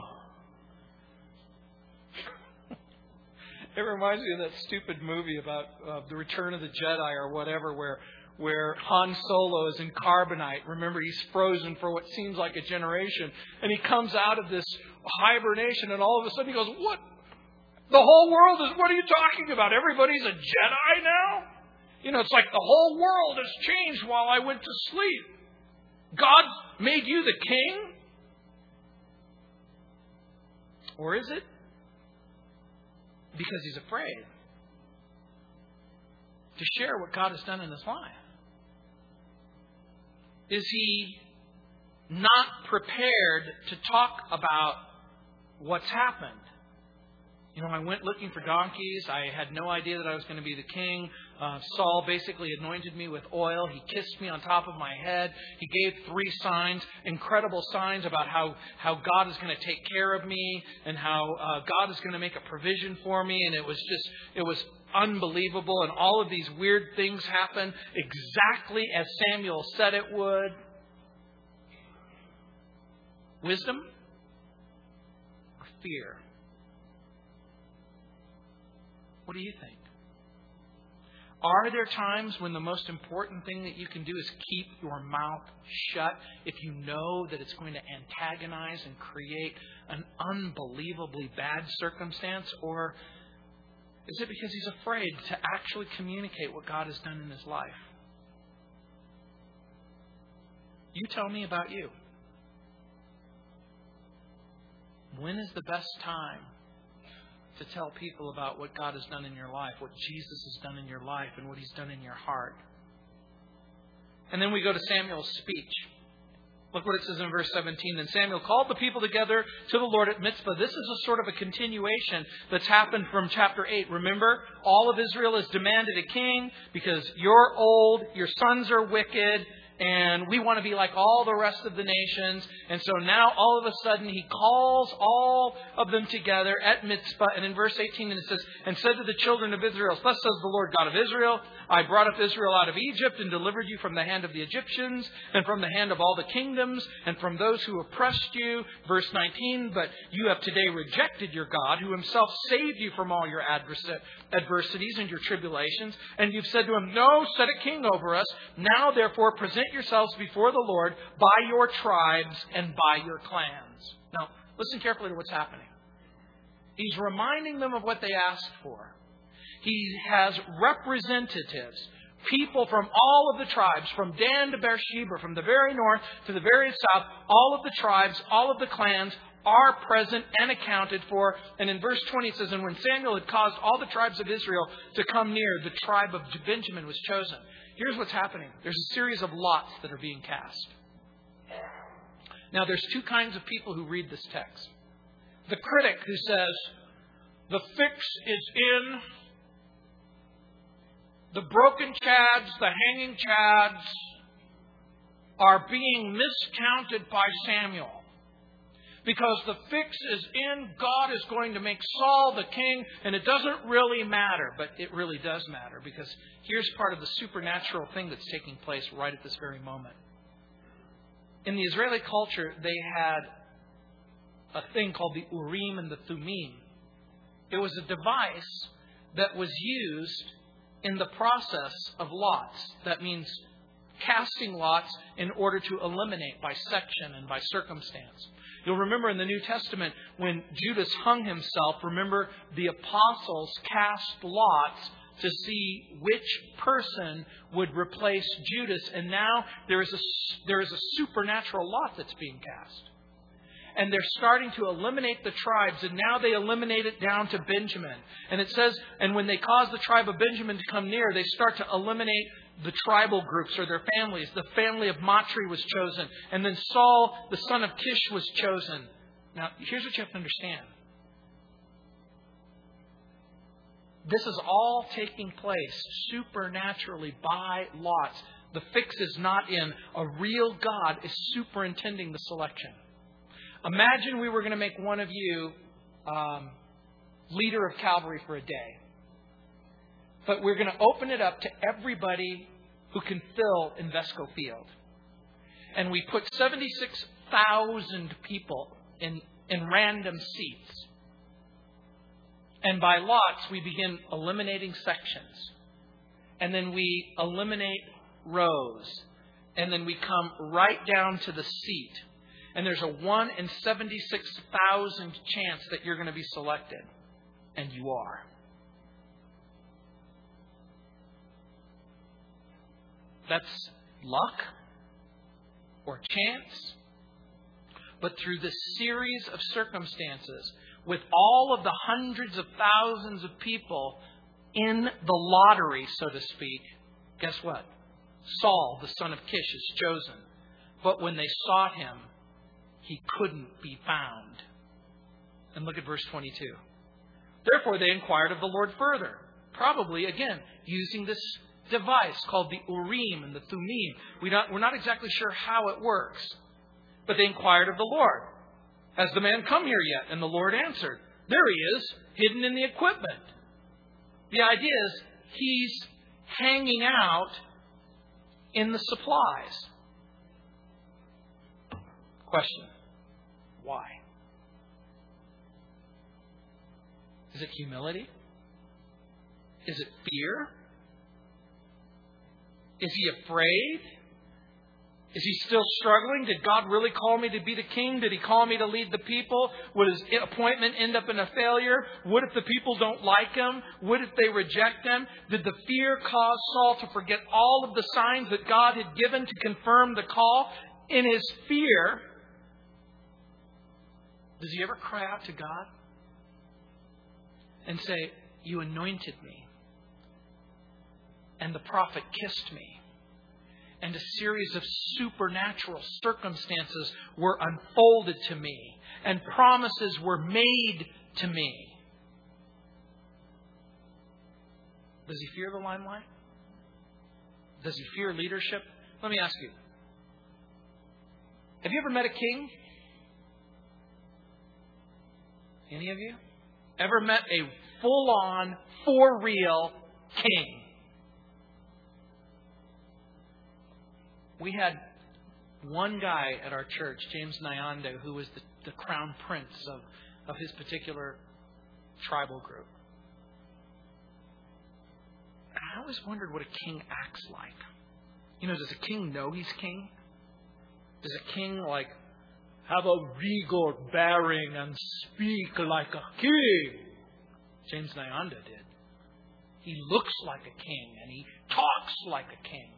it reminds me of that stupid movie about uh, the Return of the Jedi or whatever, where where Han Solo is in carbonite. Remember, he's frozen for what seems like a generation, and he comes out of this hibernation, and all of a sudden he goes, "What? The whole world is? What are you talking about? Everybody's a Jedi now?" You know, it's like the whole world has changed while I went to sleep. God made you the king? Or is it because he's afraid to share what God has done in his life? Is he not prepared to talk about what's happened? You know, I went looking for donkeys. I had no idea that I was going to be the king. Uh, Saul basically anointed me with oil. He kissed me on top of my head. He gave three signs, incredible signs about how, how God is going to take care of me and how uh, God is going to make a provision for me. And it was just, it was unbelievable. And all of these weird things happened exactly as Samuel said it would. Wisdom or fear? What do you think? Are there times when the most important thing that you can do is keep your mouth shut if you know that it's going to antagonize and create an unbelievably bad circumstance? Or is it because he's afraid to actually communicate what God has done in his life? You tell me about you. When is the best time to tell people about what God has done in your life, what Jesus has done in your life, and what He's done in your heart. And then we go to Samuel's speech. Look what it says in verse 17. Then Samuel called the people together to the Lord at Mizpah. This is a sort of a continuation that's happened from chapter 8. Remember, all of Israel has demanded a king because you're old, your sons are wicked, and we want to be like all the rest of the nations. And so now all of a sudden he calls all of them together at Mizpah. And in verse 18 and it says, And said to the children of Israel, Thus says the Lord God of Israel, I brought up Israel out of Egypt and delivered you from the hand of the Egyptians and from the hand of all the kingdoms and from those who oppressed you. Verse 19, But you have today rejected your God, who himself saved you from all your adversities and your tribulations. And you've said to him, No, set a king over us. Now therefore present yourselves before the Lord by your tribes and by your clans. Now, listen carefully to what's happening. He's reminding them of what they asked for. He has representatives, people from all of the tribes, from Dan to Beersheba, from the very north to the very south, all of the tribes, all of the clans are present and accounted for. And in verse 20 it says, And when Samuel had caused all the tribes of Israel to come near, the tribe of Benjamin was chosen. Here's what's happening there's a series of lots that are being cast. Now, there's two kinds of people who read this text. The critic who says, The fix is in, the broken chads, the hanging chads, are being miscounted by Samuel. Because the fix is in, God is going to make Saul the king, and it doesn't really matter. But it really does matter, because here's part of the supernatural thing that's taking place right at this very moment. In the Israeli culture, they had a thing called the Urim and the Thummim. It was a device that was used in the process of lots. That means casting lots in order to eliminate by section and by circumstance. You'll remember in the New Testament when Judas hung himself, remember the apostles cast lots to see which person would replace Judas. And now there is a, there is a supernatural lot that's being cast and they're starting to eliminate the tribes, and now they eliminate it down to Benjamin. And it says, and when they cause the tribe of Benjamin to come near, they start to eliminate the tribal groups or their families. The family of Matri was chosen, and then Saul, the son of Kish, was chosen. Now, here's what you have to understand. This is all taking place supernaturally by lots. The fix is not in. A real God is superintending the selection. Imagine we were going to make one of you um, leader of Calvary for a day. But we're going to open it up to everybody who can fill Invesco Field. And we put 76,000 people in, in random seats. And by lots, we begin eliminating sections. And then we eliminate rows. And then we come right down to the seat and there's a 1 in 76,000 chance that you're going to be selected. And you are. That's luck or chance. But through this series of circumstances, with all of the hundreds of thousands of people in the lottery, so to speak, guess what? Saul, the son of Kish, is chosen. But when they sought him, he couldn't be found. And look at verse 22. Therefore, they inquired of the Lord further, probably, again, using this device called the Urim and the Thummim. We we're not exactly sure how it works. But they inquired of the Lord, Has the man come here yet? And the Lord answered, There he is, hidden in the equipment. The idea is he's hanging out in the supplies. Question Why? Is it humility? Is it fear? Is he afraid? Is he still struggling? Did God really call me to be the king? Did he call me to lead the people? Would his appointment end up in a failure? What if the people don't like him? What if they reject him? Did the fear cause Saul to forget all of the signs that God had given to confirm the call? In his fear, does he ever cry out to God and say, You anointed me, and the prophet kissed me? and a series of supernatural circumstances were unfolded to me, and promises were made to me. Does he fear the limelight? Does he fear leadership? Let me ask you. Have you ever met a king? Any of you? Ever met a full on, for real king? We had one guy at our church, James Nyanda, who was the, the crown prince of, of his particular tribal group. And I always wondered what a king acts like. You know, does a king know he's king? Does a king, like, have a regal bearing and speak like a king? James Nyanda did. He looks like a king and he talks like a king.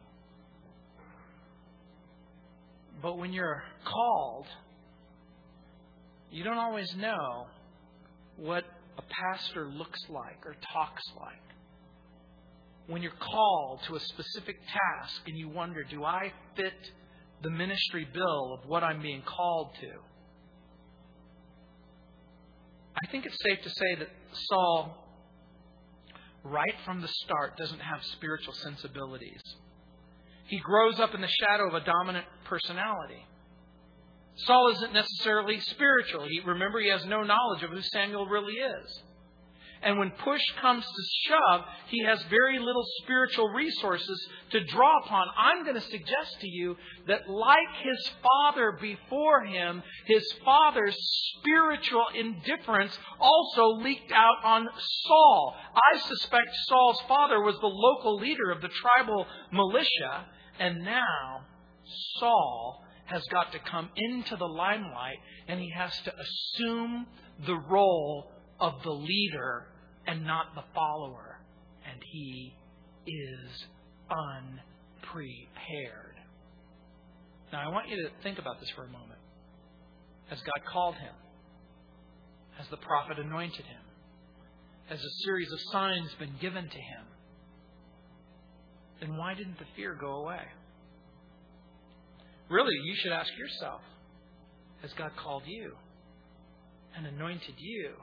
But when you're called, you don't always know what a pastor looks like or talks like. When you're called to a specific task and you wonder, do I fit the ministry bill of what I'm being called to? I think it's safe to say that Saul, right from the start, doesn't have spiritual sensibilities. He grows up in the shadow of a dominant personality. Saul isn't necessarily spiritual. He, remember, he has no knowledge of who Samuel really is. And when push comes to shove, he has very little spiritual resources to draw upon. I'm going to suggest to you that, like his father before him, his father's spiritual indifference also leaked out on Saul. I suspect Saul's father was the local leader of the tribal militia, and now Saul has got to come into the limelight and he has to assume the role of the leader and not the follower. And he is unprepared. Now, I want you to think about this for a moment. Has God called him? Has the prophet anointed him? Has a series of signs been given to him? Then why didn't the fear go away? Really, you should ask yourself Has God called you and anointed you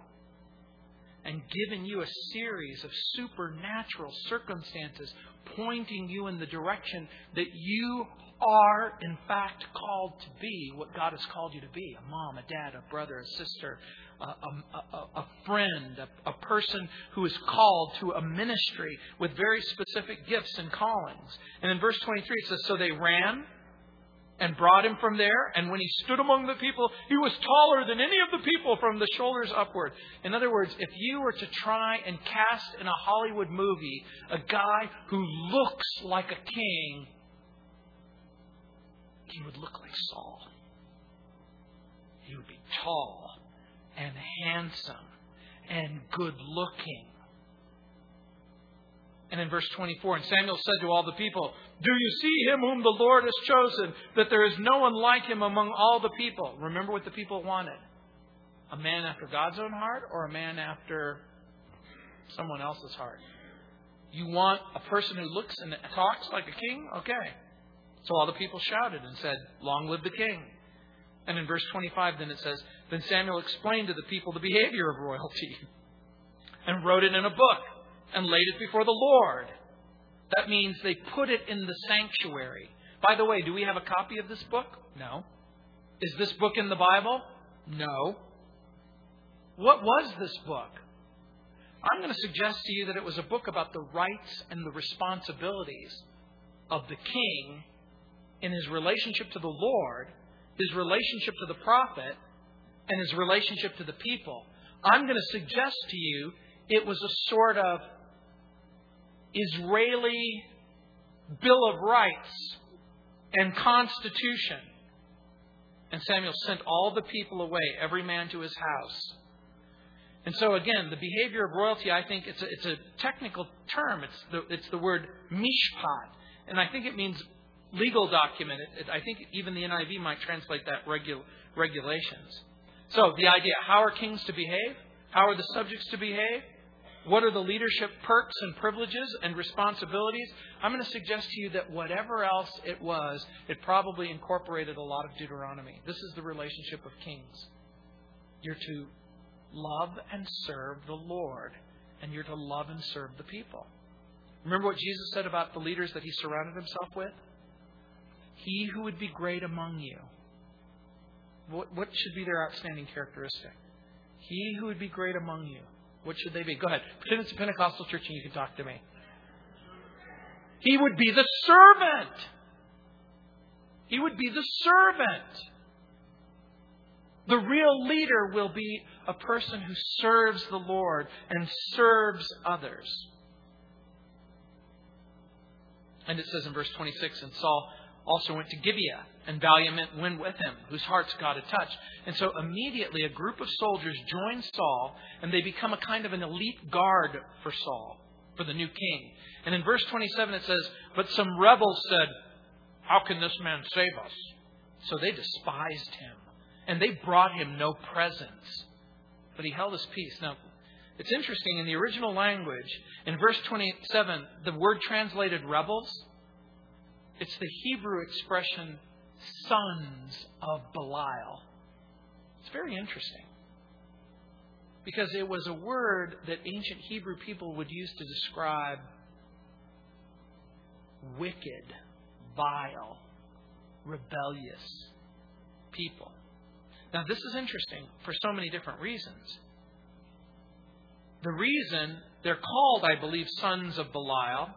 and given you a series of supernatural circumstances pointing you in the direction that you are, in fact, called to be what God has called you to be a mom, a dad, a brother, a sister, a, a, a, friend, a, a person who is called to a ministry with very specific gifts and callings. And in verse 23, it says, So they ran and brought him from there. And when he stood among the people, he was taller than any of the people from the shoulders upward. In other words, if you were to try and cast in a Hollywood movie a guy who looks like a king, he would look like Saul. He would be tall and handsome and good looking. And in verse 24, and Samuel said to all the people, Do you see him whom the Lord has chosen, that there is no one like him among all the people? Remember what the people wanted a man after God's own heart or a man after someone else's heart? You want a person who looks and talks like a king? Okay. So all the people shouted and said, Long live the king. And in verse 25, then it says, Then Samuel explained to the people the behavior of royalty and wrote it in a book and laid it before the Lord. That means they put it in the sanctuary. By the way, do we have a copy of this book? No. Is this book in the Bible? No. What was this book? I'm going to suggest to you that it was a book about the rights and the responsibilities of the king in his relationship to the Lord, his relationship to the prophet, and his relationship to the people. I'm going to suggest to you it was a sort of Israeli Bill of Rights and Constitution. And Samuel sent all the people away, every man to his house. And so again, the behavior of royalty, I think it's a, it's a technical term. It's the, it's the word mishpat. And I think it means legal document. It, it, I think even the NIV might translate that regu- regulations. So the idea, how are kings to behave? How are the subjects to behave? What are the leadership perks and privileges and responsibilities? I'm going to suggest to you that whatever else it was, it probably incorporated a lot of Deuteronomy. This is the relationship of kings. You're to love and serve the Lord, and you're to love and serve the people. Remember what Jesus said about the leaders that he surrounded himself with? He who would be great among you. What, what should be their outstanding characteristic? He who would be great among you. What should they be? Go ahead. Pretend it's a Pentecostal church and you can talk to me. He would be the servant. He would be the servant. The real leader will be a person who serves the Lord and serves others. And it says in verse 26 And Saul also went to Gibeah, and valiant went with him, whose hearts God had touched. And so immediately a group of soldiers join Saul, and they become a kind of an elite guard for Saul, for the new king. And in verse 27 it says, But some rebels said, How can this man save us? So they despised him and they brought him no presents. But he held his peace. Now, it's interesting, in the original language, in verse 27, the word translated rebels, it's the Hebrew expression sons of Belial. It's very interesting. Because it was a word that ancient Hebrew people would use to describe wicked, vile, rebellious people. Now, this is interesting for so many different reasons. The reason they're called, I believe, sons of Belial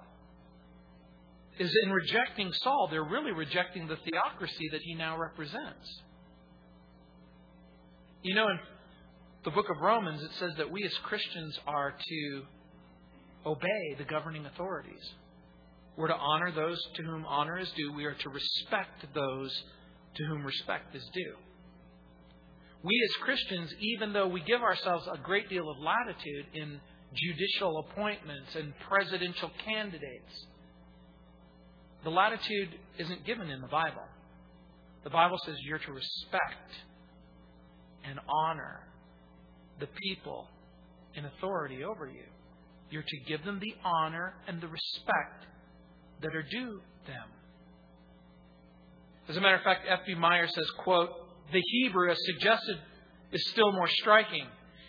is in rejecting Saul, they're really rejecting the theocracy that he now represents. You know, in the book of Romans, it says that we as Christians are to obey the governing authorities. We're to honor those to whom honor is due. We are to respect those to whom respect is due we as Christians, even though we give ourselves a great deal of latitude in judicial appointments and presidential candidates, the latitude isn't given in the Bible. The Bible says you're to respect and honor the people in authority over you. You're to give them the honor and the respect that are due them. As a matter of fact, F.B. Meyer says, quote, the Hebrew, as suggested, is still more striking.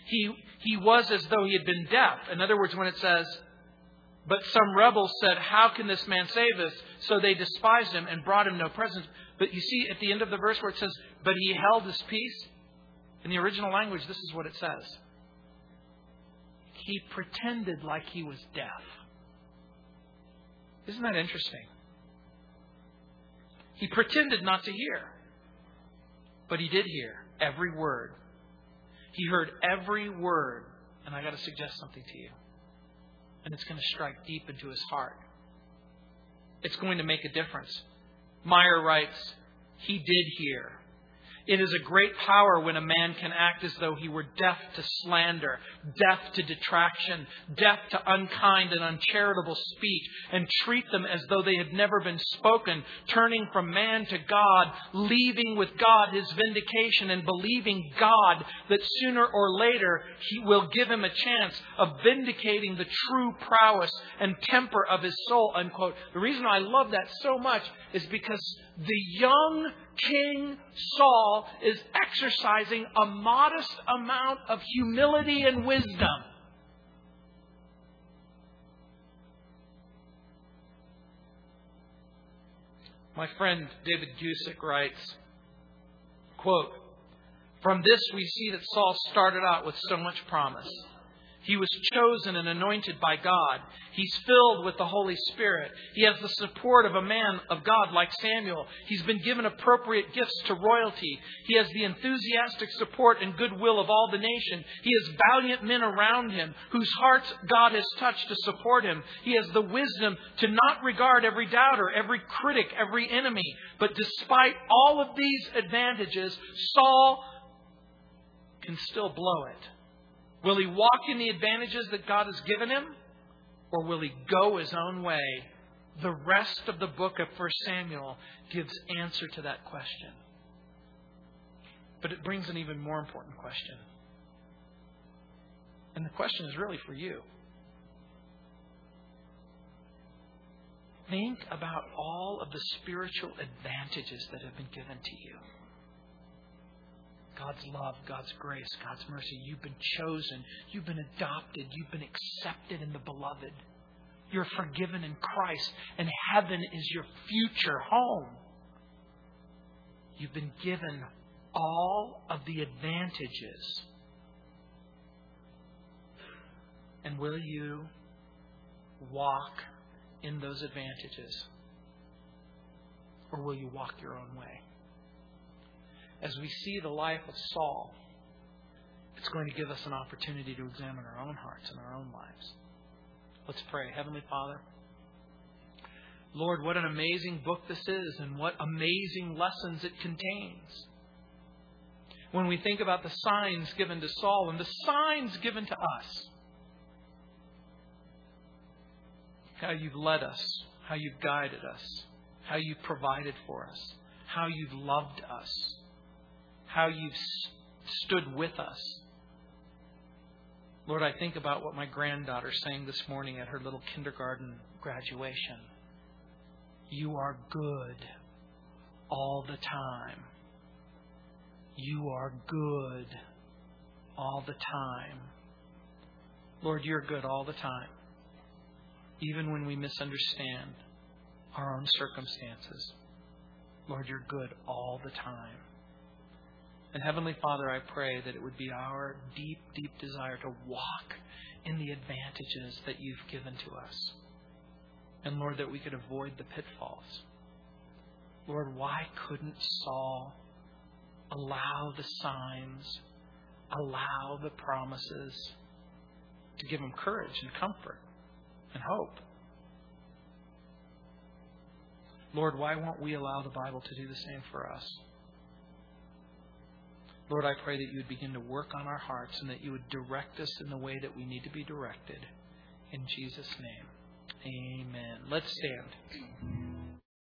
He, he was as though he had been deaf. In other words, when it says, But some rebels said, How can this man save us? So they despised him and brought him no presents. But you see at the end of the verse where it says, But he held his peace, in the original language, this is what it says. He pretended like he was deaf. Isn't that interesting? He pretended not to hear. But he did hear every word. He heard every word. And I got to suggest something to you. And it's going to strike deep into his heart. It's going to make a difference. Meyer writes, He did hear. It is a great power when a man can act as though he were deaf to slander, deaf to detraction, deaf to unkind and uncharitable speech, and treat them as though they had never been spoken, turning from man to God, leaving with God his vindication, and believing God that sooner or later he will give him a chance of vindicating the true prowess and temper of his soul. Unquote. The reason I love that so much is because the young King Saul is exercising a modest amount of humility and wisdom. My friend David Guzik writes, quote, From this we see that Saul started out with so much promise. He was chosen and anointed by God. He's filled with the Holy Spirit. He has the support of a man of God like Samuel. He's been given appropriate gifts to royalty. He has the enthusiastic support and goodwill of all the nation. He has valiant men around him whose hearts God has touched to support him. He has the wisdom to not regard every doubter, every critic, every enemy. But despite all of these advantages, Saul can still blow it. Will he walk in the advantages that God has given him? Or will he go his own way? The rest of the book of 1 Samuel gives answer to that question. But it brings an even more important question. And the question is really for you. Think about all of the spiritual advantages that have been given to you. God's love, God's grace, God's mercy. You've been chosen. You've been adopted. You've been accepted in the beloved. You're forgiven in Christ, and heaven is your future home. You've been given all of the advantages. And will you walk in those advantages? Or will you walk your own way? As we see the life of Saul, it's going to give us an opportunity to examine our own hearts and our own lives. Let's pray. Heavenly Father, Lord, what an amazing book this is and what amazing lessons it contains. When we think about the signs given to Saul and the signs given to us, how you've led us, how you've guided us, how you've provided for us, how you've loved us how you've stood with us. Lord, I think about what my granddaughter sang this morning at her little kindergarten graduation. You are good all the time. You are good all the time. Lord, you're good all the time, even when we misunderstand our own circumstances. Lord, you're good all the time. And Heavenly Father, I pray that it would be our deep, deep desire to walk in the advantages that you've given to us. And Lord, that we could avoid the pitfalls. Lord, why couldn't Saul allow the signs, allow the promises to give him courage and comfort and hope? Lord, why won't we allow the Bible to do the same for us? Lord, I pray that you would begin to work on our hearts and that you would direct us in the way that we need to be directed. In Jesus' name, amen. Let's stand.